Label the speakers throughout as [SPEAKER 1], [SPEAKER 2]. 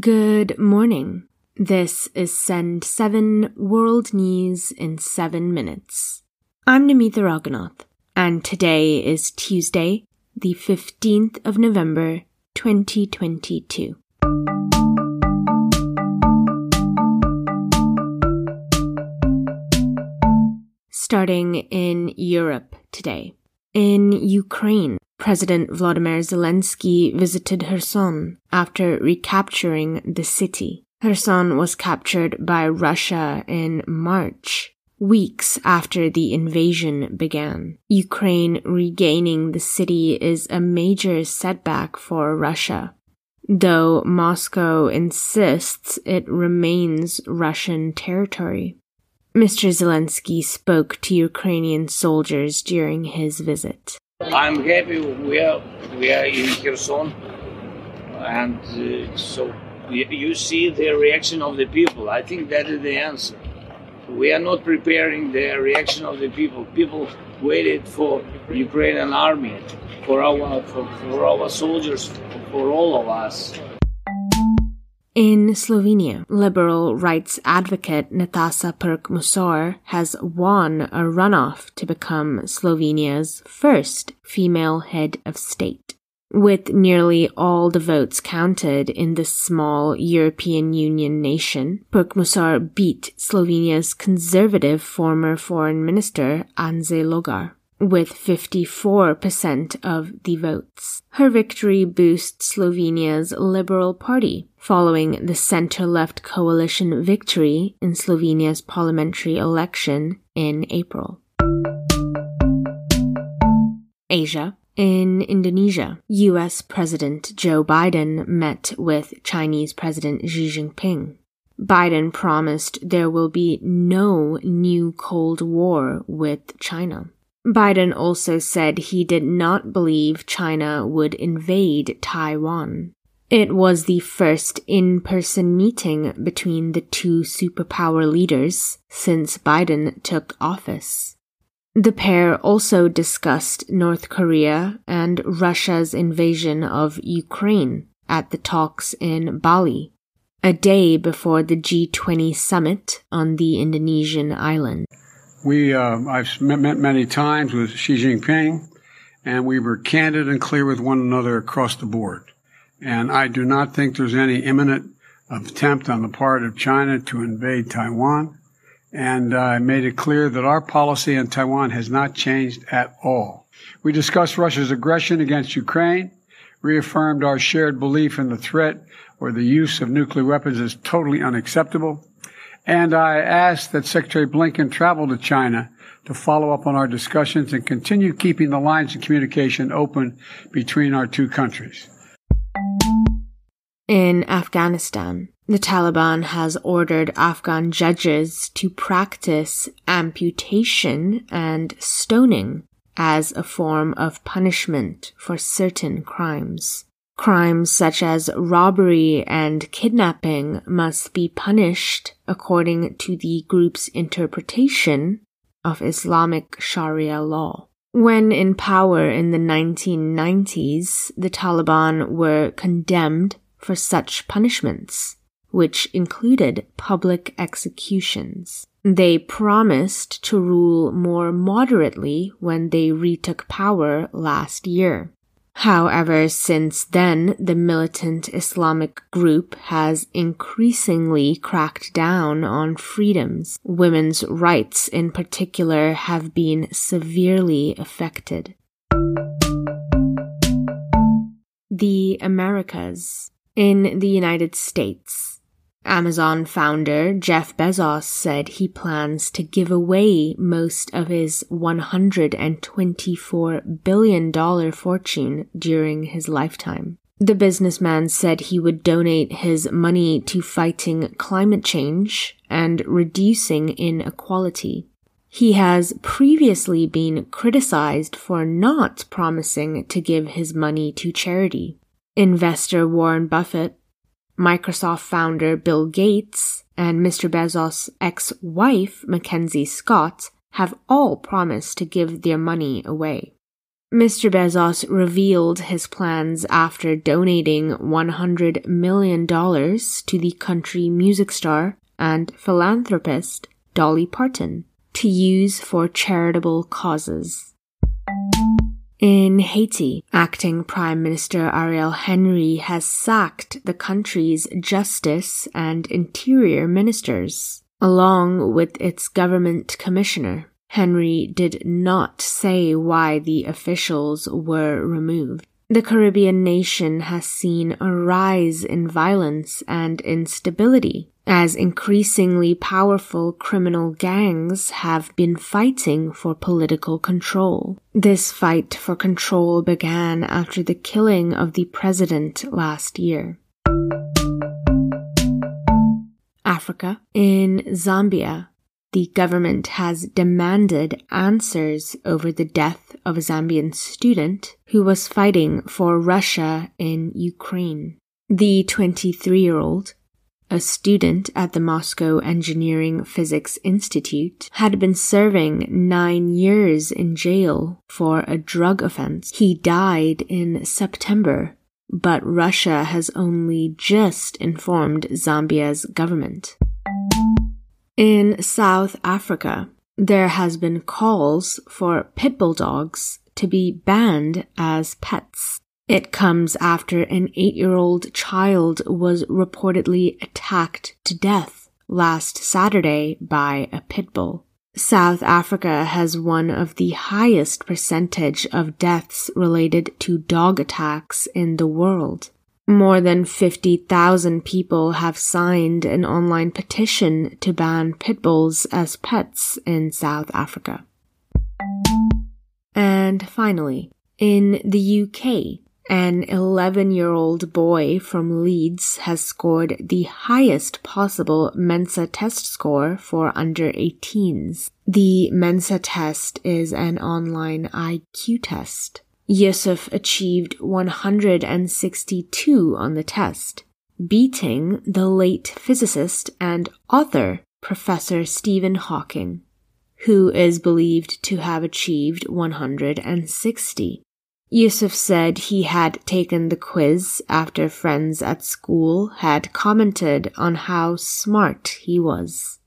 [SPEAKER 1] Good morning. This is Send 7 World News in 7 Minutes. I'm Namitha Raghunath, and today is Tuesday, the 15th of November, 2022. Starting in Europe today. In Ukraine, President Vladimir Zelensky visited Kherson after recapturing the city. Kherson was captured by Russia in March, weeks after the invasion began. Ukraine regaining the city is a major setback for Russia, though Moscow insists it remains Russian territory. Mr. Zelensky spoke to Ukrainian soldiers during his visit.
[SPEAKER 2] I'm happy we are we are in Kherson, and uh, so you see the reaction of the people. I think that is the answer. We are not preparing the reaction of the people. People waited for Ukrainian army, for our for, for our soldiers, for all of us.
[SPEAKER 1] In Slovenia, liberal rights advocate Nataša Pirc has won a runoff to become Slovenia's first female head of state. With nearly all the votes counted in this small European Union nation, Pirc beat Slovenia's conservative former foreign minister Anže Logar with 54% of the votes. Her victory boosts Slovenia's Liberal Party, following the center-left coalition victory in Slovenia's parliamentary election in April. Asia. In Indonesia, US President Joe Biden met with Chinese President Xi Jinping. Biden promised there will be no new Cold War with China. Biden also said he did not believe China would invade Taiwan. It was the first in-person meeting between the two superpower leaders since Biden took office. The pair also discussed North Korea and Russia's invasion of Ukraine at the talks in Bali, a day before the G20 summit on the Indonesian island.
[SPEAKER 3] We, uh, I've met many times with Xi Jinping, and we were candid and clear with one another across the board. And I do not think there's any imminent attempt on the part of China to invade Taiwan. And I made it clear that our policy on Taiwan has not changed at all. We discussed Russia's aggression against Ukraine, reaffirmed our shared belief in the threat or the use of nuclear weapons is totally unacceptable, and I asked that Secretary Blinken travel to China to follow up on our discussions and continue keeping the lines of communication open between our two countries.
[SPEAKER 1] In Afghanistan, the Taliban has ordered Afghan judges to practice amputation and stoning as a form of punishment for certain crimes. Crimes such as robbery and kidnapping must be punished according to the group's interpretation of Islamic Sharia law. When in power in the 1990s, the Taliban were condemned for such punishments, which included public executions. They promised to rule more moderately when they retook power last year. However, since then, the militant Islamic group has increasingly cracked down on freedoms. Women's rights in particular have been severely affected. The Americas. In the United States, Amazon founder Jeff Bezos said he plans to give away most of his $124 billion fortune during his lifetime. The businessman said he would donate his money to fighting climate change and reducing inequality. He has previously been criticized for not promising to give his money to charity. Investor Warren Buffett Microsoft founder Bill Gates and Mr. Bezos' ex-wife Mackenzie Scott have all promised to give their money away. Mr. Bezos revealed his plans after donating $100 million to the country music star and philanthropist Dolly Parton to use for charitable causes. In Haiti, acting Prime Minister Ariel Henry has sacked the country's justice and interior ministers, along with its government commissioner. Henry did not say why the officials were removed. The Caribbean nation has seen a rise in violence and instability as increasingly powerful criminal gangs have been fighting for political control. This fight for control began after the killing of the president last year. Africa. In Zambia, the government has demanded answers over the death of a Zambian student who was fighting for Russia in Ukraine. The 23 year old, a student at the Moscow Engineering Physics Institute, had been serving nine years in jail for a drug offense. He died in September, but Russia has only just informed Zambia's government. In South Africa, there has been calls for pit bull dogs to be banned as pets. It comes after an eight year old child was reportedly attacked to death last Saturday by a pit bull. South Africa has one of the highest percentage of deaths related to dog attacks in the world. More than 50,000 people have signed an online petition to ban pit bulls as pets in South Africa. And finally, in the UK, an 11 year old boy from Leeds has scored the highest possible Mensa test score for under 18s. The Mensa test is an online IQ test. Yusuf achieved 162 on the test, beating the late physicist and author Professor Stephen Hawking, who is believed to have achieved 160. Yusuf said he had taken the quiz after friends at school had commented on how smart he was.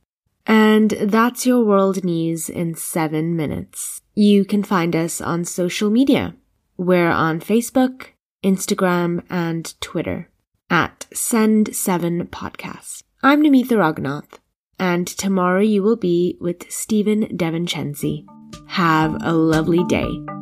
[SPEAKER 1] And that's your world news in seven minutes. You can find us on social media. We're on Facebook, Instagram, and Twitter at Send7 Podcast. I'm Namitha Raghunath, and tomorrow you will be with Stephen Devinchenzi. Have a lovely day.